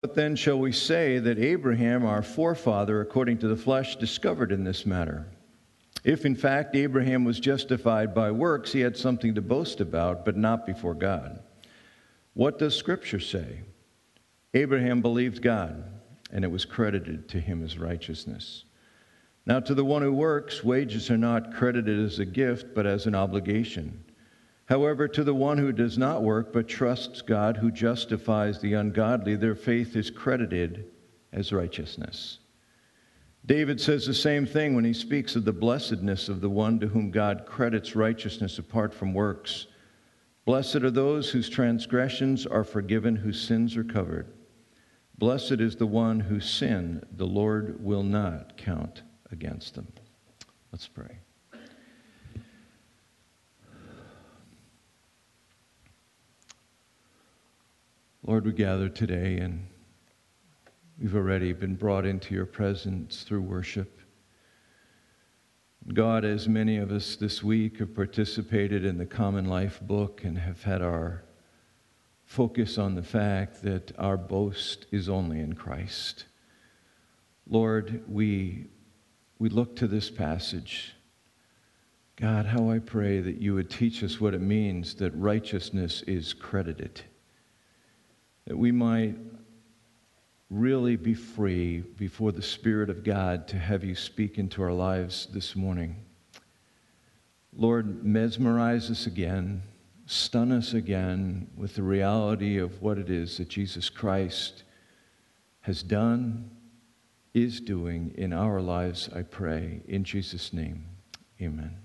What then shall we say that Abraham, our forefather, according to the flesh, discovered in this matter? If in fact Abraham was justified by works, he had something to boast about, but not before God. What does Scripture say? Abraham believed God, and it was credited to him as righteousness. Now, to the one who works, wages are not credited as a gift, but as an obligation. However, to the one who does not work but trusts God who justifies the ungodly, their faith is credited as righteousness. David says the same thing when he speaks of the blessedness of the one to whom God credits righteousness apart from works. Blessed are those whose transgressions are forgiven, whose sins are covered. Blessed is the one whose sin the Lord will not count against them. Let's pray. Lord, we gather today and we've already been brought into your presence through worship. God, as many of us this week have participated in the Common Life book and have had our focus on the fact that our boast is only in Christ. Lord, we, we look to this passage. God, how I pray that you would teach us what it means that righteousness is credited that we might really be free before the Spirit of God to have you speak into our lives this morning. Lord, mesmerize us again, stun us again with the reality of what it is that Jesus Christ has done, is doing in our lives, I pray. In Jesus' name, amen.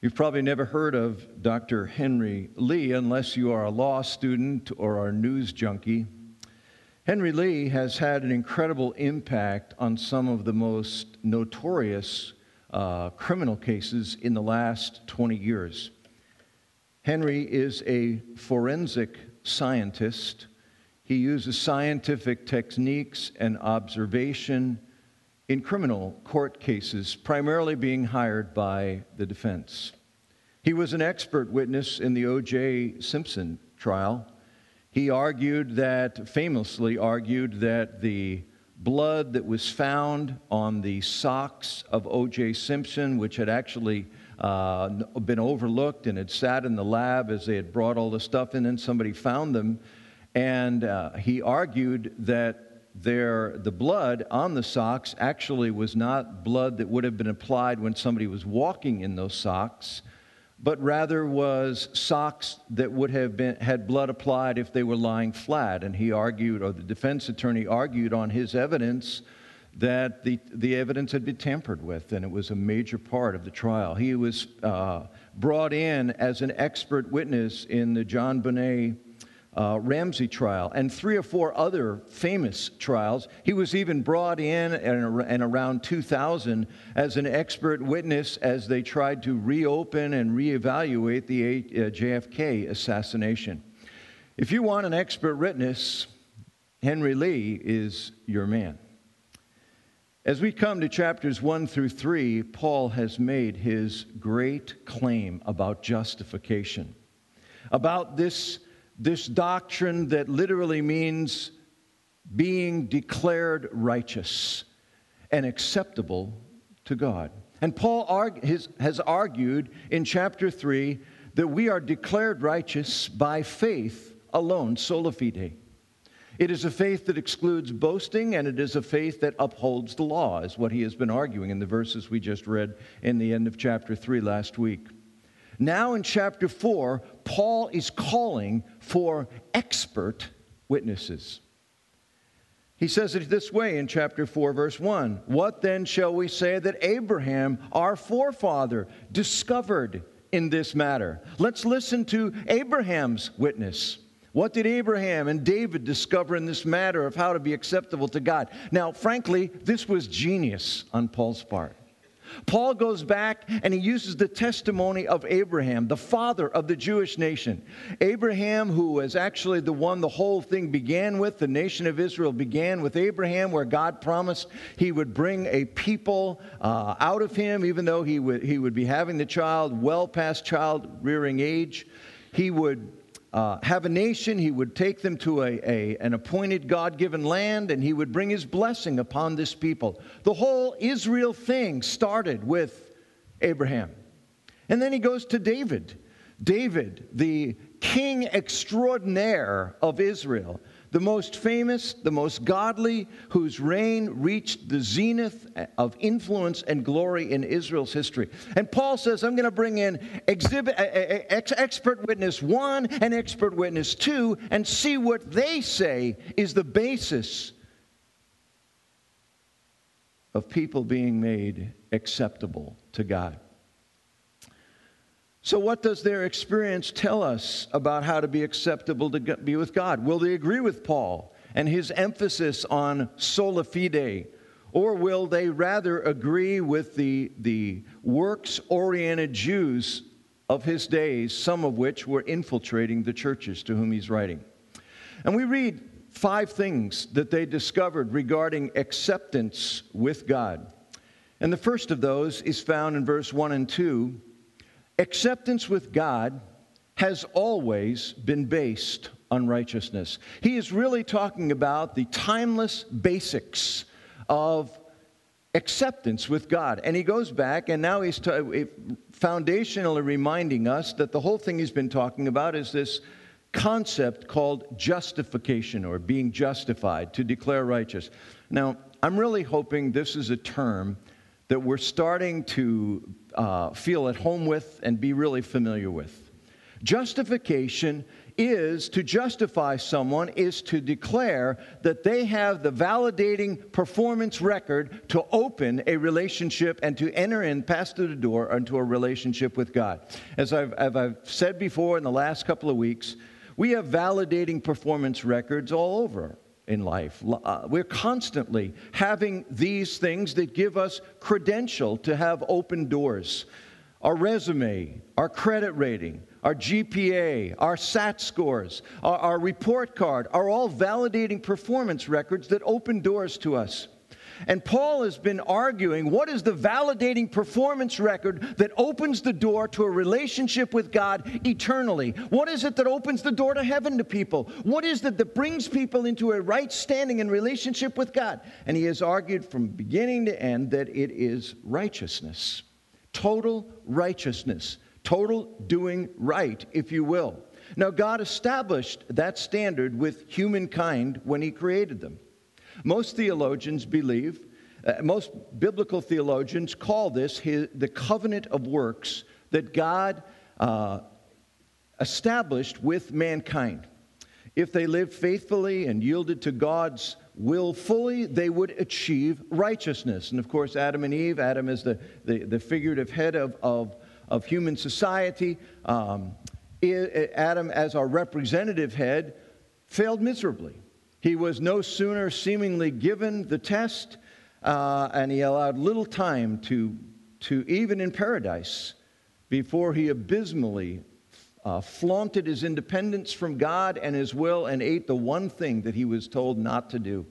You've probably never heard of Dr. Henry Lee unless you are a law student or a news junkie. Henry Lee has had an incredible impact on some of the most notorious uh, criminal cases in the last 20 years. Henry is a forensic scientist. He uses scientific techniques and observation in criminal court cases, primarily being hired by the defense. He was an expert witness in the O.J. Simpson trial. He argued that, famously argued, that the blood that was found on the socks of O.J. Simpson, which had actually uh, been overlooked and had sat in the lab as they had brought all the stuff in, and somebody found them. And uh, he argued that there, the blood on the socks actually was not blood that would have been applied when somebody was walking in those socks, but rather was socks that would have been, had blood applied if they were lying flat. And he argued, or the defense attorney argued on his evidence that the, the evidence had been tampered with, and it was a major part of the trial. He was uh, brought in as an expert witness in the JonBenét uh, Ramsey trial and three or four other famous trials. He was even brought in and around 2000 as an expert witness as they tried to reopen and reevaluate the uh, JFK assassination. If you want an expert witness, Henry Lee is your man. As we come to chapters 1 through 3, Paul has made his great claim about justification, about this this doctrine that literally means being declared righteous and acceptable to God. And Paul his, has argued in chapter 3 that we are declared righteous by faith alone, sola fide. It is a faith that excludes boasting, and it is a faith that upholds the law, is what he has been arguing in the verses we just read in the end of chapter 3 last week. Now, in chapter 4, Paul is calling for expert witnesses. He says it this way in chapter 4, verse 1 What then shall we say that Abraham, our forefather, discovered in this matter? Let's listen to Abraham's witness. What did Abraham and David discover in this matter of how to be acceptable to God? Now, frankly, this was genius on Paul's part. Paul goes back and he uses the testimony of Abraham, the father of the Jewish nation. Abraham, who was actually the one the whole thing began with, the nation of Israel began with Abraham, where God promised he would bring a people uh, out of him, even though he would, he would be having the child well past child rearing age. He would uh, have a nation, he would take them to a, a an appointed God given land, and he would bring his blessing upon this people. The whole Israel thing started with Abraham. And then he goes to David. David, the king extraordinaire of Israel, the most famous, the most godly, whose reign reached the zenith of influence and glory in Israel's history. And Paul says, I'm going to bring in exhibit, ex, expert witness one and expert witness two and see what they say is the basis of people being made acceptable to God. So, what does their experience tell us about how to be acceptable to be with God? Will they agree with Paul and his emphasis on sola fide? Or will they rather agree with the, the works oriented Jews of his days, some of which were infiltrating the churches to whom he's writing? And we read five things that they discovered regarding acceptance with God. And the first of those is found in verse 1 and 2 Acceptance with God has always been based on righteousness. He is really talking about the timeless basics of acceptance with God. And he goes back, and now he's t- eh, foundationally reminding us that the whole thing he's been talking about is this concept called justification or being justified, to declare righteous. Now, I'm really hoping this is a term that we're starting to uh, feel at home with and be really familiar with. Justification is to justify someone, is to declare that they have the validating performance record to open a relationship and to enter in, pass through the door into a relationship with God. As I've, as I've said before in the last couple of weeks, we have validating performance records all over in life. Uh, we're constantly having these things that give us credential to have open doors. Our resume, our credit rating, our GPA, our SAT scores, our, our report card are all validating performance records that open doors to us. And Paul has been arguing what is the validating performance record that opens the door to a relationship with God eternally? What is it that opens the door to heaven to people? What is it that brings people into a right standing in relationship with God? And he has argued from beginning to end that it is righteousness, total righteousness, total doing right, if you will. Now, God established that standard with humankind when he created them. Most theologians believe, uh, most biblical theologians call this his, the covenant of works that God uh, established with mankind. If they lived faithfully and yielded to God's will fully, they would achieve righteousness. And of course, Adam and Eve, Adam is the, the, the figurative head of, of, of human society. Um, Adam, as our representative head, failed miserably. He was no sooner seemingly given the test, uh, and he allowed little time to, to even in paradise, before he abysmally uh, flaunted his independence from God and his will and ate the one thing that he was told not to do.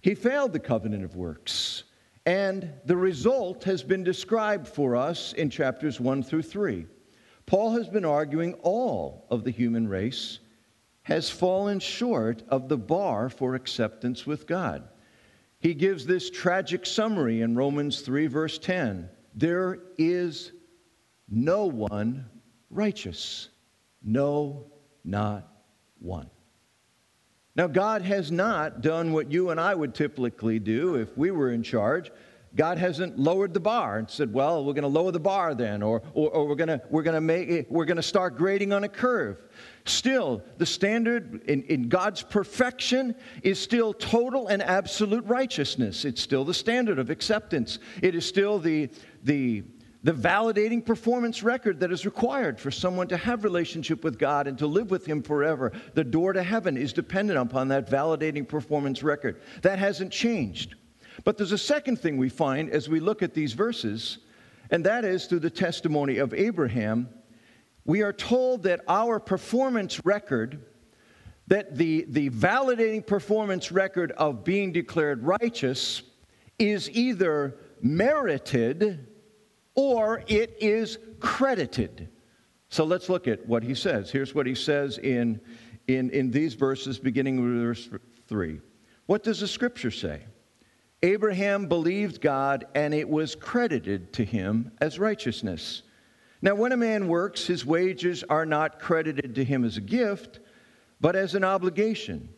He failed the covenant of works, and the result has been described for us in chapters 1 through 3. Paul has been arguing all of the human race has fallen short of the bar for acceptance with God. He gives this tragic summary in Romans 3, verse 10 There is no one righteous, no, not one. Now, God has not done what you and I would typically do if we were in charge. God hasn't lowered the bar and said, well, we're going to lower the bar then, or, or, or we're going to, we're to make it, we're going to start grading on a curve. Still, the standard in, in God's perfection is still total and absolute righteousness. It's still the standard of acceptance. It is still the, the, the validating performance record that is required for someone to have relationship with God and to live with him forever. The door to heaven is dependent upon that validating performance record. That hasn't changed. But there's a second thing we find as we look at these verses, and that is through the testimony of Abraham. We are told that our performance record, that the, the validating performance record of being declared righteous, is either merited or it is credited. So let's look at what he says. Here's what he says in, in, in these verses, beginning with verse 3. What does the scripture say? Abraham believed God, and it was credited to him as righteousness. Now, when a man works, his wages are not credited to him as a gift, but as an obligation.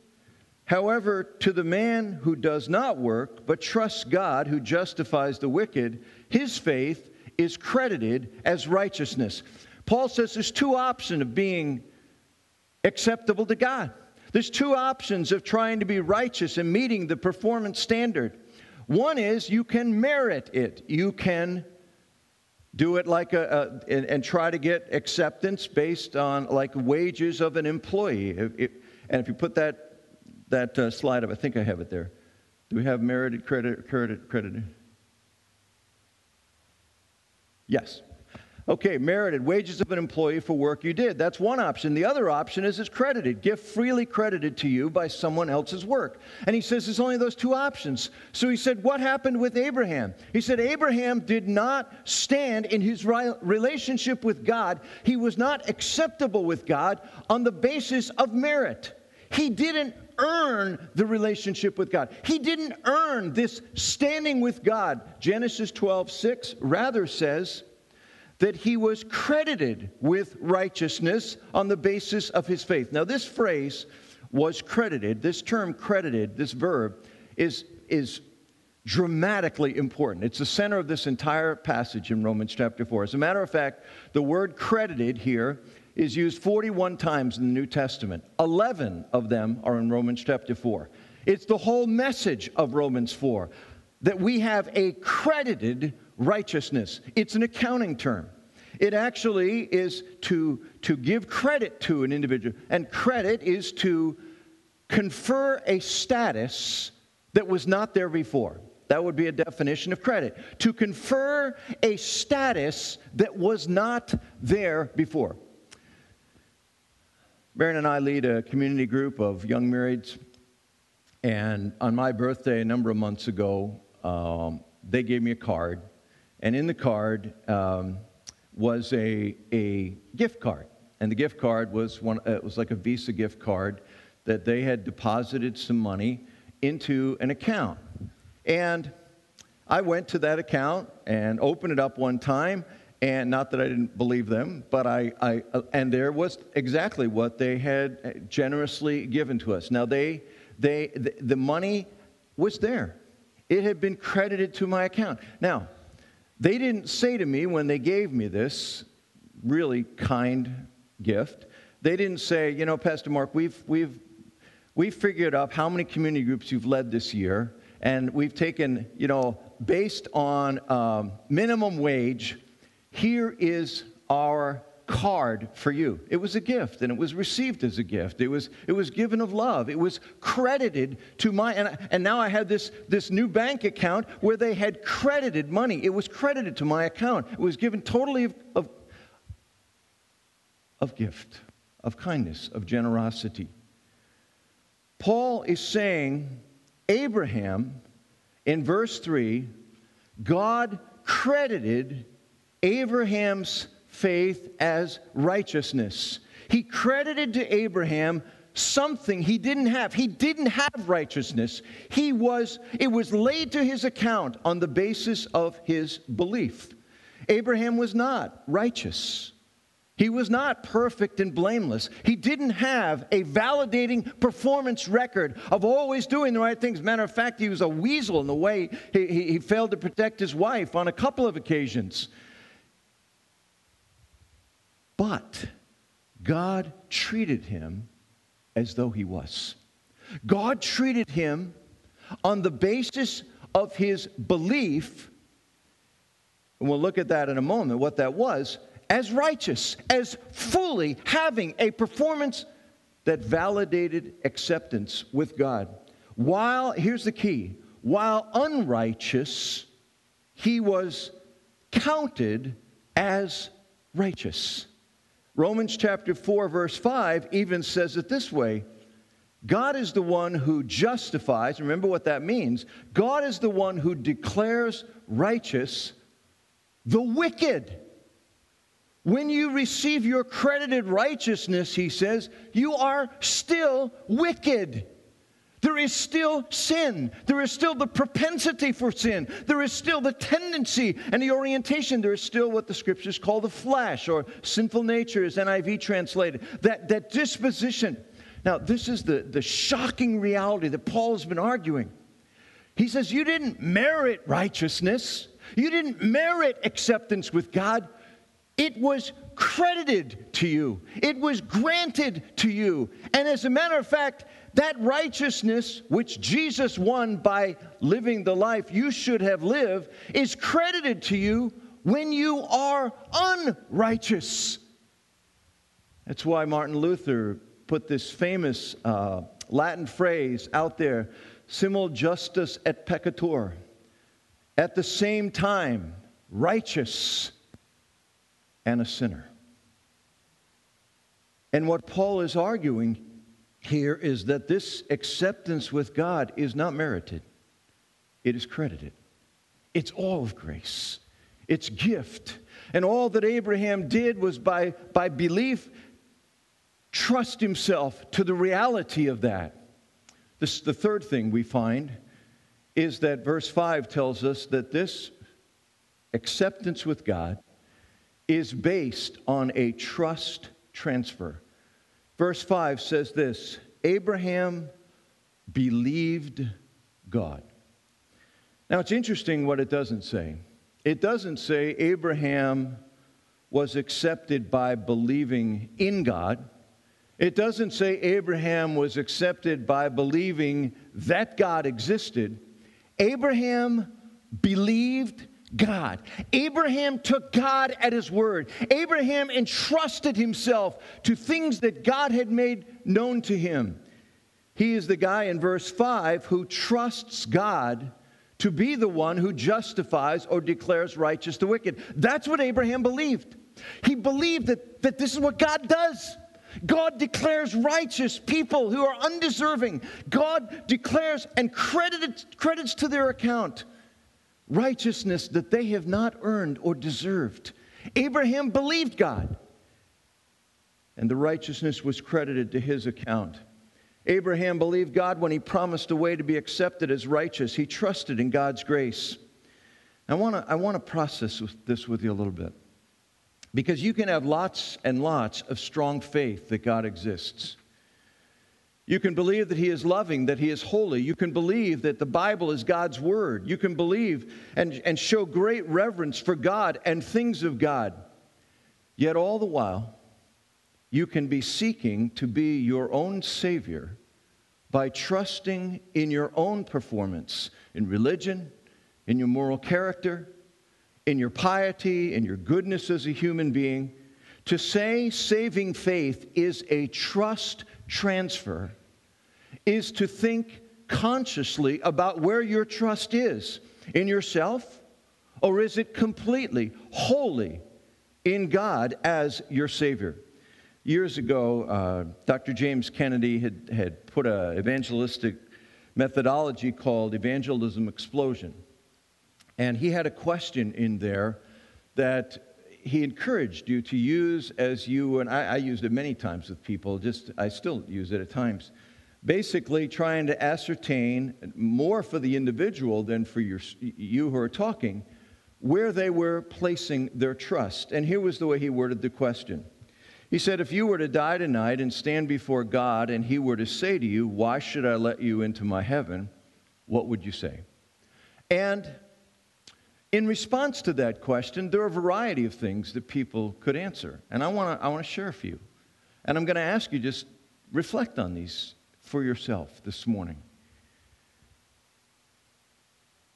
However, to the man who does not work, but trusts God who justifies the wicked, his faith is credited as righteousness. Paul says there's two options of being acceptable to God. There's two options of trying to be righteous and meeting the performance standard. One is you can merit it. You can do it like a, a and, and, try to get acceptance based on like wages of an employee. If, if, and if you put that that uh, slide up. I think I have it there. Do we have merited credit, credit, credited? Yes. Okay, merited wages of an employee for work you did. That's one option. The other option is it's credited, gift freely credited to you by someone else's work. And he says there's only those two options. So he said, What happened with Abraham? He said, Abraham did not stand in his relationship with God, he was not acceptable with God on the basis of merit. He didn't earn the relationship with God. He didn't earn this standing with God. Genesis 12, 6 rather says that he was credited with righteousness on the basis of his faith. Now, this phrase was credited, this term credited, this verb, is, is dramatically important. It's the center of this entire passage in Romans chapter 4. As a matter of fact, the word credited here is used 41 times in the New Testament. 11 of them are in Romans chapter 4. It's the whole message of Romans 4 that we have a credited righteousness. It's an accounting term. It actually is to, to give credit to an individual, and credit is to confer a status that was not there before. That would be a definition of credit. To confer a status that was not there before. Baron and I lead a community group of young marrieds. And on my birthday, a number of months ago, um, they gave me a card. And in the card um, was a, a gift card. And the gift card was, one, uh, it was like a Visa gift card that they had deposited some money into an account. And I went to that account and opened it up one time, and not that I didn't believe them, but I, I uh, and there was exactly what they had generously given to us. Now they, they, the, the money was there. It had been credited to my account. Now, they didn't say to me when they gave me this really kind gift, they didn't say, you know, Pastor Mark, we've, we've, we've figured out how many community groups you've led this year, and we've taken, you know, based on um, minimum wage, here is our card for you. It was a gift and it was received as a gift. It was, it was given of love. It was credited to my, and, and now I had this, this new bank account where they had credited money. It was credited to my account. It was given totally of, of, of gift, of kindness, of generosity. Paul is saying, Abraham, in verse 3, God credited Abraham's faith as righteousness. He credited to Abraham something he didn't have. He didn't have righteousness. He was it was laid to his account on the basis of his belief. Abraham was not righteous. He was not perfect and blameless. He didn't have a validating performance record of always doing the right things. Matter of fact, he was a weasel in the way he, he, he failed to protect his wife on a couple of occasions. But God treated him as though he was. God treated him on the basis of his belief, and we'll look at that in a moment, what that was, as righteous, as fully having a performance that validated acceptance with God. While, here's the key, while unrighteous, he was counted as righteous. Romans chapter 4, verse 5 even says it this way God is the one who justifies. Remember what that means. God is the one who declares righteous the wicked. when you receive your credited righteousness, he says, you are still wicked. There is still sin. There is still the propensity for sin. There is still the tendency and the orientation. There is still what the scriptures call the flesh or sinful nature, as NIV translated. That, that disposition. Now, this is the, the shocking reality that Paul has been arguing. He says, You didn't merit righteousness, you didn't merit acceptance with God. It was credited to you, it was granted to you. And as a matter of fact, that righteousness which Jesus won by living the life you should have lived is credited to you when you are unrighteous. That's why Martin Luther put this famous uh, Latin phrase out there simul justus et peccator. At the same time, righteous and a sinner. And what Paul is arguing here is that this acceptance with God is not merited, it is credited. It's all of grace, it's gift. And all that Abraham did was by, by belief trust himself to the reality of that. This, the third thing we find is that verse 5 tells us that this acceptance with God is based on a trust transfer. Verse 5 says this Abraham believed God. Now it's interesting what it doesn't say. It doesn't say Abraham was accepted by believing in God. It doesn't say Abraham was accepted by believing that God existed. Abraham believed God. Abraham took God at his word. Abraham entrusted himself to things that God had made known to him. He is the guy in verse 5 who trusts God to be the one who justifies or declares righteous the wicked. That's what Abraham believed. He believed that, that this is what God does. God declares righteous people who are undeserving. God declares and credits, credits to their account righteousness that they have not earned or deserved. Abraham believed God, and the righteousness was credited to his account. Abraham believed God when he promised a way to be accepted as righteous. He trusted in God's grace. I want to I wanna process this with you a little bit. Because you can have lots and lots of strong faith that God exists. You can believe that He is loving, that He is holy. You can believe that the Bible is God's Word. You can believe and, and show great reverence for God and things of God. Yet, all the while, you can be seeking to be your own Savior by trusting in your own performance, in religion, in your moral character, in your piety, in your goodness as a human being. To say saving faith is a trust transfer is to think consciously about where your trust is in yourself, or is it completely, wholly in God as your Savior? Years ago, uh, Dr. James Kennedy had, had put an evangelistic methodology called Evangelism Explosion. And he had a question in there that he encouraged you to use as you, and I, I used it many times with people, just I still use it at times basically trying to ascertain more for the individual than for your, you who are talking where they were placing their trust. And here was the way he worded the question. He said, If you were to die tonight and stand before God and he were to say to you, Why should I let you into my heaven? What would you say? And in response to that question, there are a variety of things that people could answer. And I want to I want to share a few. And I'm going to ask you just reflect on these for yourself this morning.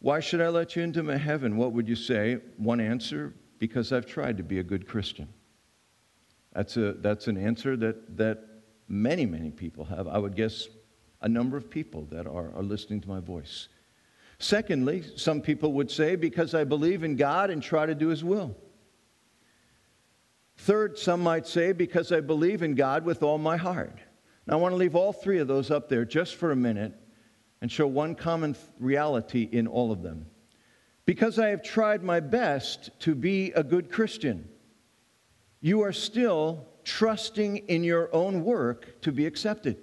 Why should I let you into my heaven? What would you say? One answer because I've tried to be a good Christian. That's, a, that's an answer that, that many, many people have. I would guess a number of people that are, are listening to my voice. Secondly, some people would say, because I believe in God and try to do His will. Third, some might say, because I believe in God with all my heart. Now, I want to leave all three of those up there just for a minute and show one common reality in all of them. Because I have tried my best to be a good Christian. you are still trusting in your own work to be accepted.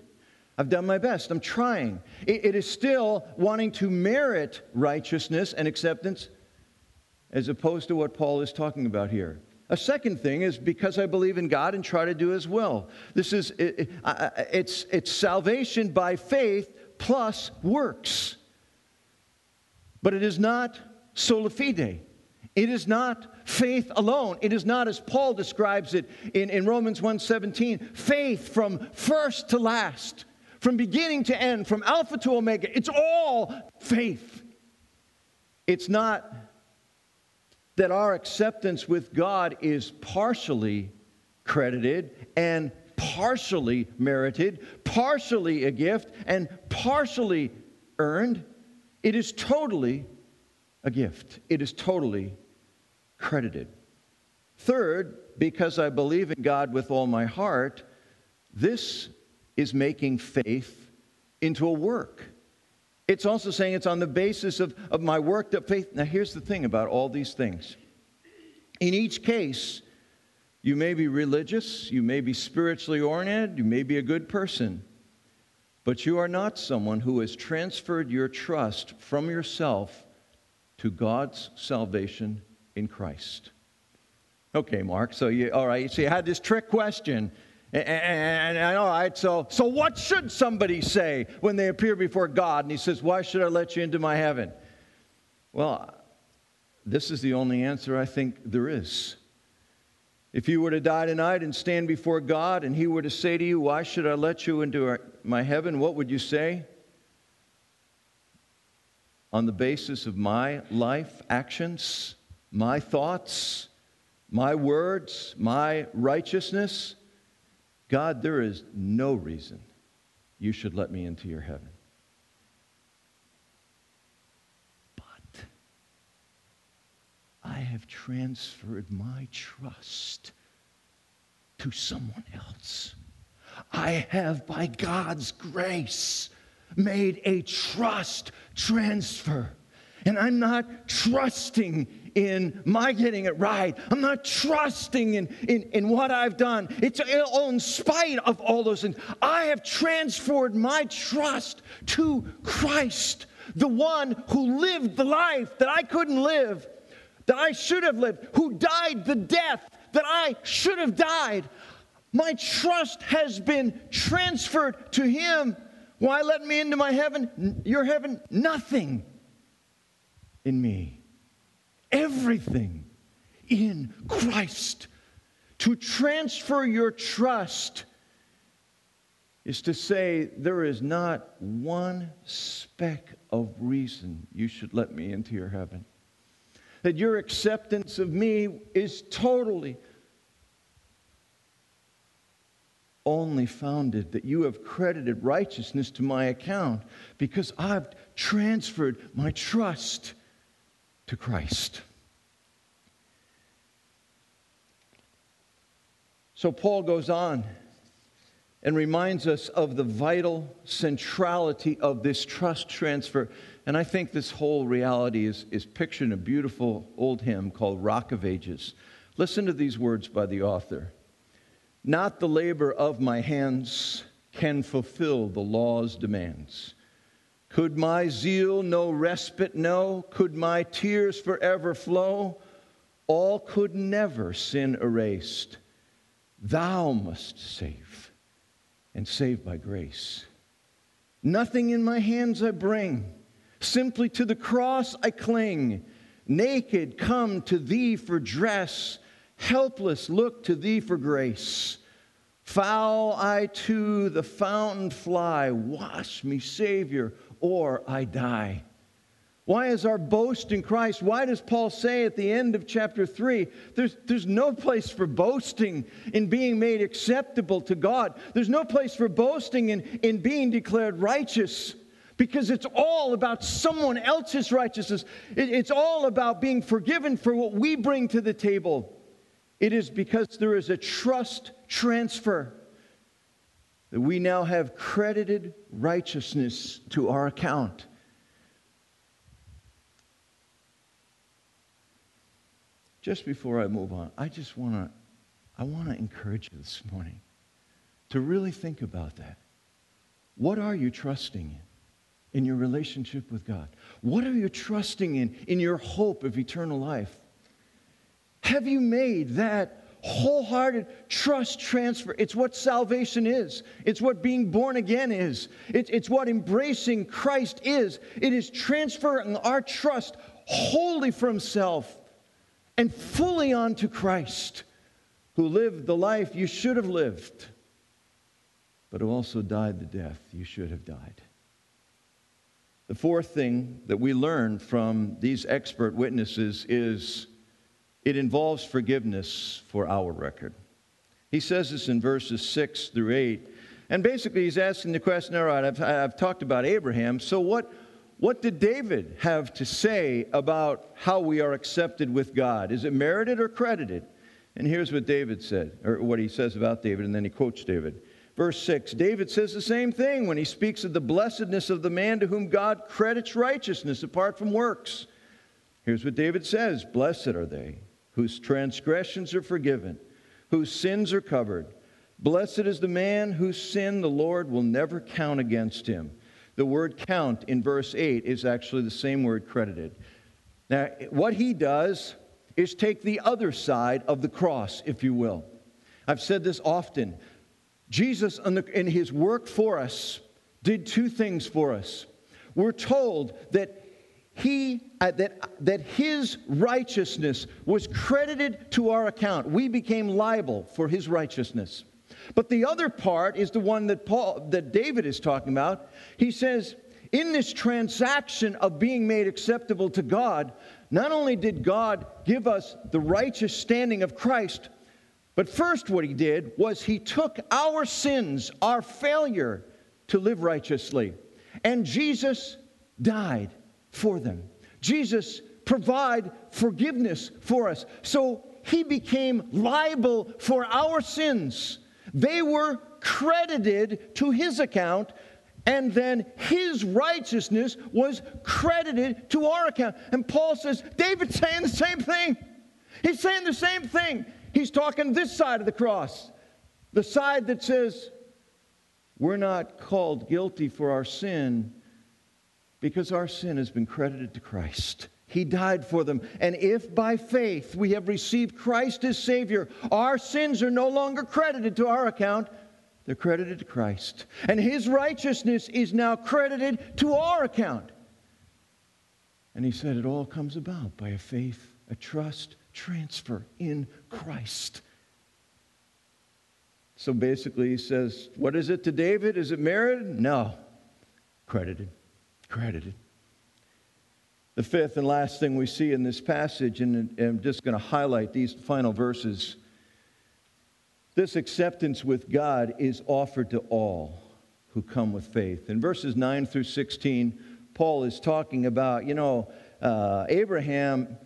I've done my best. I'm trying. it, it is still wanting to merit righteousness and acceptance as opposed to what Paul is talking about here. A second thing is because I believe in God and try to do His will. This is it, it's it's salvation by faith plus works. But it is not sola fide. It is not faith alone. It is not as Paul describes it in, in Romans 1:17, faith from first to last, from beginning to end, from alpha to omega. It's all faith. It's not that our acceptance with God is partially credited and partially merited, partially a gift, and partially earned. It is totally a gift. It is totally credited. Third, because I believe in God with all my heart, this is making faith into a work. It's also saying it's on the basis of, of my work that faith. Now, here's the thing about all these things. In each case, you may be religious, you may be spiritually oriented, you may be a good person, but you are not someone who has transferred your trust from yourself to God's salvation in Christ. Okay, Mark, so you, all right, so you had this trick question. And, all right, so, so what should somebody say when they appear before God? And he says, Why should I let you into my heaven? Well, this is the only answer I think there is. If you were to die tonight and stand before God and he were to say to you, Why should I let you into my heaven? What would you say? On the basis of my life, actions, my thoughts, my words, my righteousness? God, there is no reason you should let me into your heaven. But I have transferred my trust to someone else. I have, by God's grace, made a trust transfer. And I'm not trusting in my getting it right. I'm not trusting in, in, in what I've done. It's all in spite of all those things. I have transferred my trust to Christ, the one who lived the life that I couldn't live, that I should have lived, who died the death that I should have died. My trust has been transferred to him. Why let me into my heaven? Your heaven? Nothing in me everything in Christ. To transfer your trust is to say, there is not one speck of reason you should let me into your heaven. That your acceptance of me is totally only founded, that you have credited righteousness to my account because I've transferred my trust to Christ. So Paul goes on and reminds us of the vital centrality of this trust transfer. And I think this whole reality is, is pictured in a beautiful old hymn called Rock of Ages. Listen to these words by the author Not the labor of my hands can fulfill the law's demands. Could my zeal no respite know? Could my tears forever flow? All could never sin erased. Thou must save, and save by grace. Nothing in my hands I bring, simply to the cross I cling. Naked, come to thee for dress, helpless, look to thee for grace. Foul I to the fountain fly, wash me, Savior, or I die. Why is our boast in Christ? Why does Paul say at the end of chapter 3 there's, there's no place for boasting in being made acceptable to God? There's no place for boasting in, in being declared righteous because it's all about someone else's righteousness. It, it's all about being forgiven for what we bring to the table. It is because there is a trust transfer that we now have credited righteousness to our account. Just before I move on, I just want to I want to encourage you this morning to really think about that. What are you trusting in? In your relationship with God? What are you trusting in in your hope of eternal life? Have you made that wholehearted trust transfer? It's what salvation is, it's what being born again is, it's, it's what embracing Christ is. It is transferring our trust wholly from self and fully onto Christ, who lived the life you should have lived, but who also died the death you should have died. The fourth thing that we learn from these expert witnesses is it involves forgiveness for our record. He says this in verses 6 through 8. And basically, he's asking the question all right, I've, I've talked about Abraham, so what, what did David have to say about how we are accepted with God? Is it merited or credited? And here's what David said, or what he says about David, and then he quotes David. Verse 6 David says the same thing when he speaks of the blessedness of the man to whom God credits righteousness apart from works. Here's what David says Blessed are they whose transgressions are forgiven, whose sins are covered. Blessed is the man whose sin the Lord will never count against him. The word count in verse 8 is actually the same word credited. Now, what he does is take the other side of the cross, if you will. I've said this often. Jesus, in his work for us, did two things for us. We're told that he uh, that, that his righteousness was credited to our account. We became liable for his righteousness. But the other part is the one that Paul that David is talking about. He says, in this transaction of being made acceptable to God, not only did God give us the righteous standing of Christ, but first, what he did was he took our sins, our failure to live righteously, and Jesus died for them. Jesus provide forgiveness for us. So he became liable for our sins. They were credited to his account, and then his righteousness was credited to our account. And Paul says, David's saying the same thing. He's saying the same thing. He's talking this side of the cross, the side that says, we're not called guilty for our sin because our sin has been credited to Christ. He died for them. And if by faith we have received Christ as Savior, our sins are no longer credited to our account, they're credited to Christ. And His righteousness is now credited to our account. And He said it all comes about by a faith, a trust, transfer in Christ. So basically, he says, What is it to David? Is it merited? No. Credited. Credited. The fifth and last thing we see in this passage, and I'm just going to highlight these final verses. This acceptance with God is offered to all who come with faith. In verses 9 through 16, Paul is talking about, you know, uh, Abraham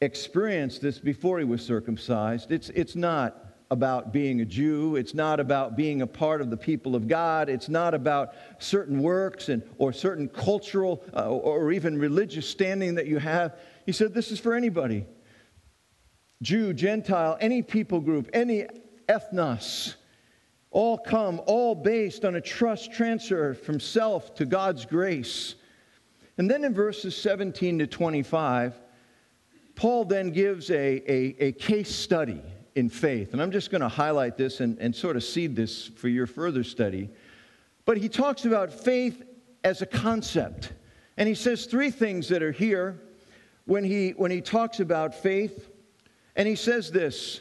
experienced this before he was circumcised. It's, it's not about being a Jew. It's not about being a part of the people of God. It's not about certain works and, or certain cultural uh, or even religious standing that you have. He said, This is for anybody Jew, Gentile, any people group, any ethnos. All come, all based on a trust transfer from self to God's grace. And then in verses 17 to 25, Paul then gives a, a, a case study in faith. And I'm just going to highlight this and, and sort of seed this for your further study. But he talks about faith as a concept. And he says three things that are here when he, when he talks about faith. And he says this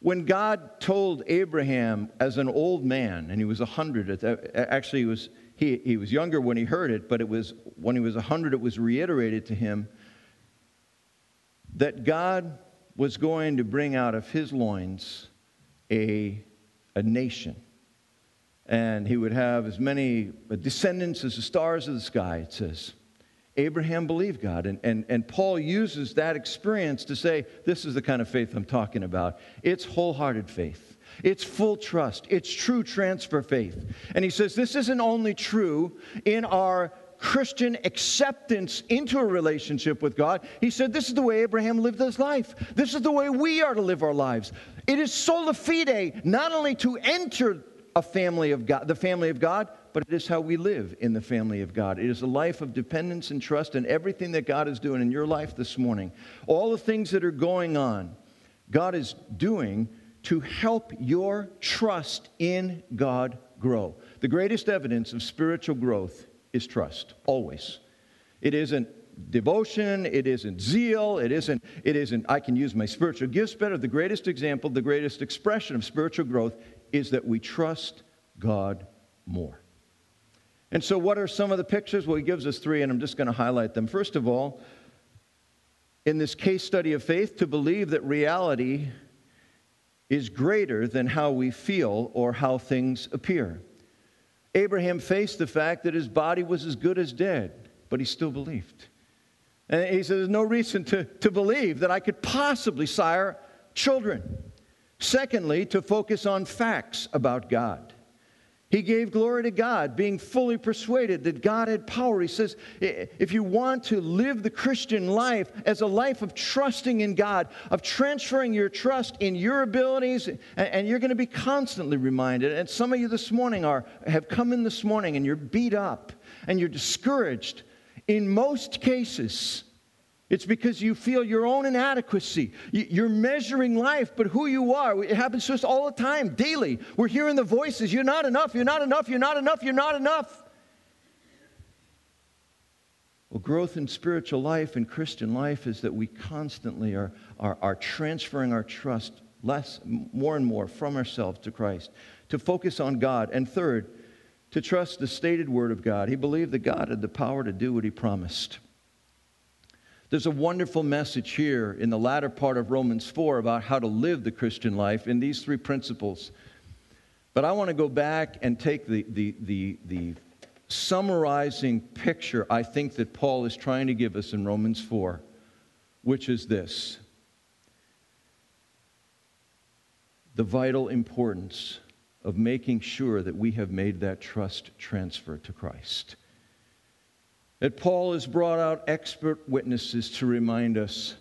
when God told Abraham as an old man, and he was 100, actually, he was, he, he was younger when he heard it, but it was when he was 100, it was reiterated to him that God was going to bring out of his loins a, a nation. And he would have as many descendants as the stars of the sky, it says. Abraham believed God. And, and, and Paul uses that experience to say, this is the kind of faith I'm talking about. It's wholehearted faith, it's full trust, it's true transfer faith. And he says, this isn't only true in our Christian acceptance into a relationship with God, he said, This is the way Abraham lived his life. This is the way we are to live our lives. It is sola fide, not only to enter a family of God, the family of God, but it is how we live in the family of God. It is a life of dependence and trust in everything that God is doing in your life this morning. All the things that are going on, God is doing to help your trust in God grow. The greatest evidence of spiritual growth is trust, always. It isn't devotion, it isn't zeal, it isn't, it isn't, I can use my spiritual gifts better. The greatest example, the greatest expression of spiritual growth is that we trust God more. And so, what are some of the pictures? Well, he gives us three, and I'm just going to highlight them. First of all, in this case study of faith, to believe that reality is greater than how we feel or how things appear. Abraham faced the fact that his body was as good as dead, but he still believed. And he said, There's no reason to, to believe that I could possibly sire children. Secondly, to focus on facts about God. He gave glory to God, being fully persuaded that God had power. He says, if you want to live the Christian life as a life of trusting in God, of transferring your trust in your abilities, and you're going to be constantly reminded. And some of you this morning are, have come in this morning and you're beat up and you're discouraged. In most cases, it's because you feel your own inadequacy. You're measuring life, but who you are. It happens to us all the time, daily. We're hearing the voices you're not enough, you're not enough, you're not enough, you're not enough. Well, growth in spiritual life and Christian life is that we constantly are, are, are transferring our trust less, more and more from ourselves to Christ, to focus on God. And third, to trust the stated word of God. He believed that God had the power to do what he promised. There's a wonderful message here in the latter part of Romans 4 about how to live the Christian life in these three principles. But I want to go back and take the, the, the, the summarizing picture I think that Paul is trying to give us in Romans 4, which is this the vital importance of making sure that we have made that trust transfer to Christ that Paul has brought out expert witnesses to remind us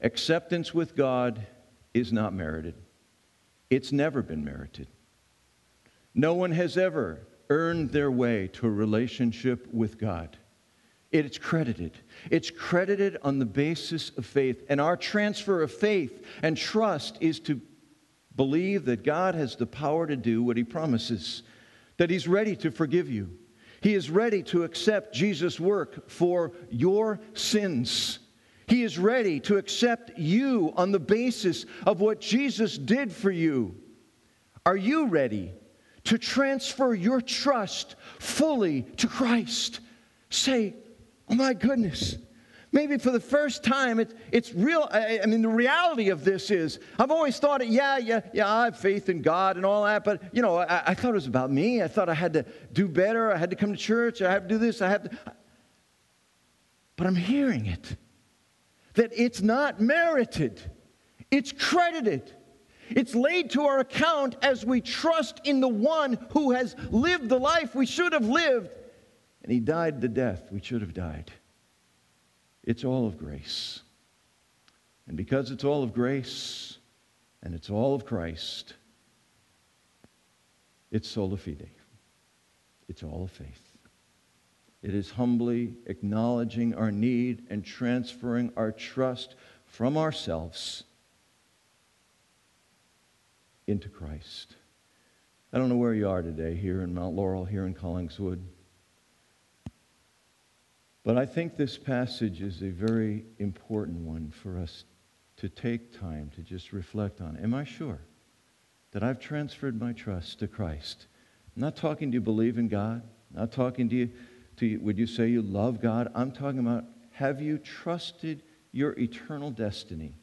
acceptance with God is not merited. It's never been merited. No one has ever earned their way to a relationship with God. It's credited. It's credited on the basis of faith. And our transfer of faith and trust is to believe that God has the power to do what He promises, that He's ready to forgive you, he is ready to accept Jesus' work for your sins. He is ready to accept you on the basis of what Jesus did for you. Are you ready to transfer your trust fully to Christ? Say, Oh my goodness, maybe for the first time, it's, it's real. I, I, mean, the reality of this is, I've always thought, it, yeah, yeah, yeah, I have faith in God and all that, but, you know, I, I thought it was about me. I thought I had to do better. I had to come to church. I have to do this. I have to. But I'm hearing it that it's not merited, it's credited. It's laid to our account as we trust in the one who has lived the life we should have lived, and he died the death we should have died. It's all of grace. And because it's all of grace and it's all of Christ, it's sola fide. It's all of faith. It is humbly acknowledging our need and transferring our trust from ourselves into Christ. I don't know where you are today, here in Mount Laurel, here in Collingswood. But I think this passage is a very important one for us to take time to just reflect on. Am I sure that I've transferred my trust to Christ? I'm not talking to you believe in God. I'm not talking to you, to you, would you say you love God? I'm talking about have you trusted your eternal destiny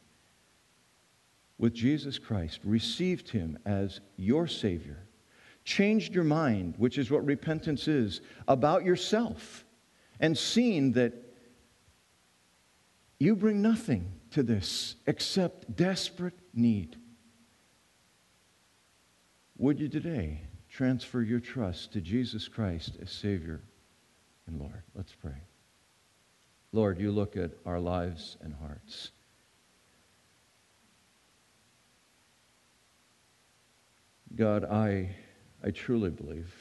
with Jesus Christ, received him as your Savior, changed your mind, which is what repentance is, about yourself and seen that you bring nothing to this except desperate need. Would you today transfer your trust to Jesus Christ as Savior And Lord, let's pray. Lord, you look at our lives and hearts. God, I, I truly believe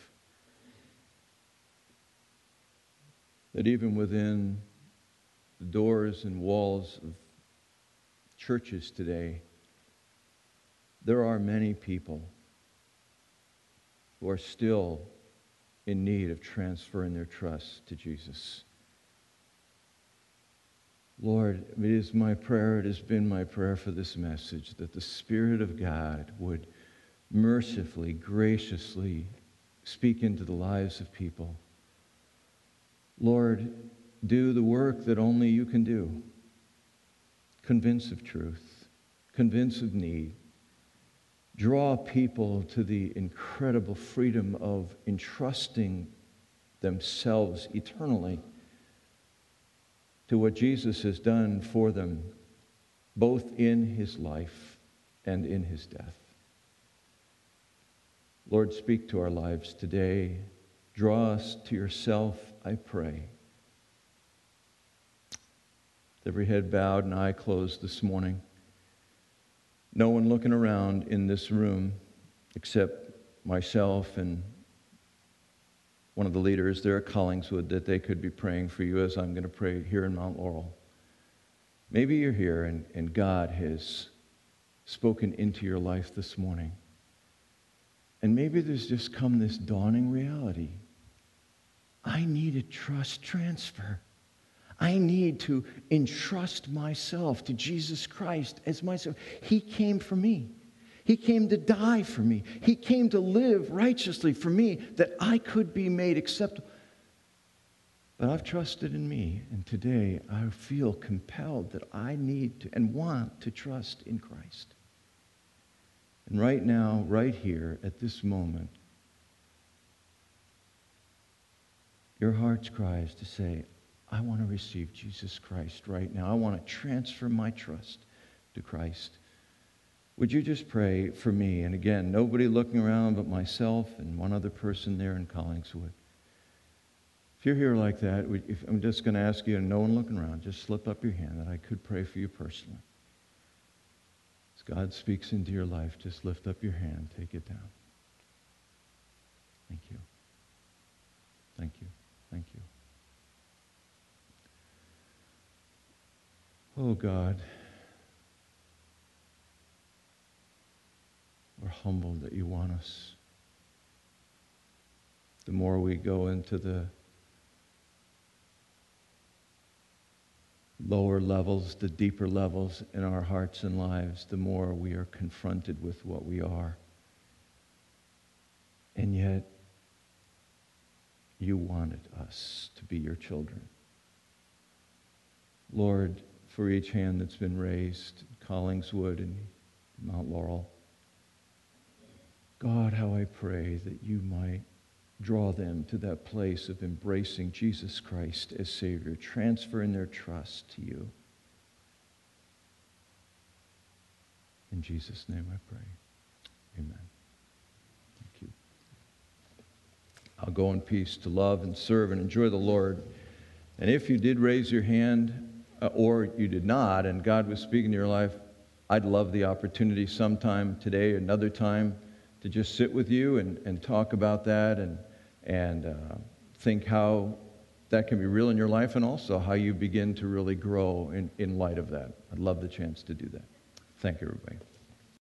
that even within the doors and walls of churches today, there are many people who are still in need of transferring their trust to Jesus. Lord, it is my prayer, it has been my prayer for this message that the Spirit of God would mercifully, graciously speak into the lives of people. Lord, do the work that only you can do. Convince of truth, convince of need, draw people to the incredible freedom of entrusting themselves eternally to what Jesus has done for them, both in his life and in his death. Lord, speak to our lives today. Draw us to yourself, I pray. With every head bowed and eye closed this morning, no one looking around in this room except myself and one of the leaders there at Collingswood that they could be praying for you as I'm going to pray here in Mount Laurel. Maybe you're here and, and God has spoken into your life this morning. And maybe there's just come this dawning reality. I need a trust transfer. I need to entrust myself to Jesus Christ as myself. He came for me. He came to die for me. He came to live righteously for me that I could be made acceptable. But I've trusted in me, and today I feel compelled that I need to and want to trust in Christ. And right now, right here, at this moment, your heart's cry is to say, I want to receive Jesus Christ right now. I want to transfer my trust to Christ. Would you just pray for me? And again, nobody looking around but myself and one other person there in Collingswood. If you're here like that, I'm just going to ask you, and no one looking around, just slip up your hand that I could pray for you personally. As God speaks into your life, just lift up your hand, take it down. Thank you. Thank you. Thank you. Oh, God. We're humbled that you want us. The more we go into the lower levels, the deeper levels in our hearts and lives, the more we are confronted with what we are. And yet, you wanted us to be your children. Lord, for each hand that's been raised, Collingswood and Mount Laurel, God, how I pray that you might draw them to that place of embracing Jesus Christ as Savior, transferring their trust to you. In Jesus' name I pray. Amen. Thank you. I'll go in peace to love and serve and enjoy the Lord. And if you did raise your hand, uh, or you did not, and God was speaking to your life, I'd love the opportunity sometime today, another time to just sit with you and, and talk about that and, and uh, think how that can be real in your life and also how you begin to really grow in, in light of that. I'd love the chance to do that. Thank you, everybody.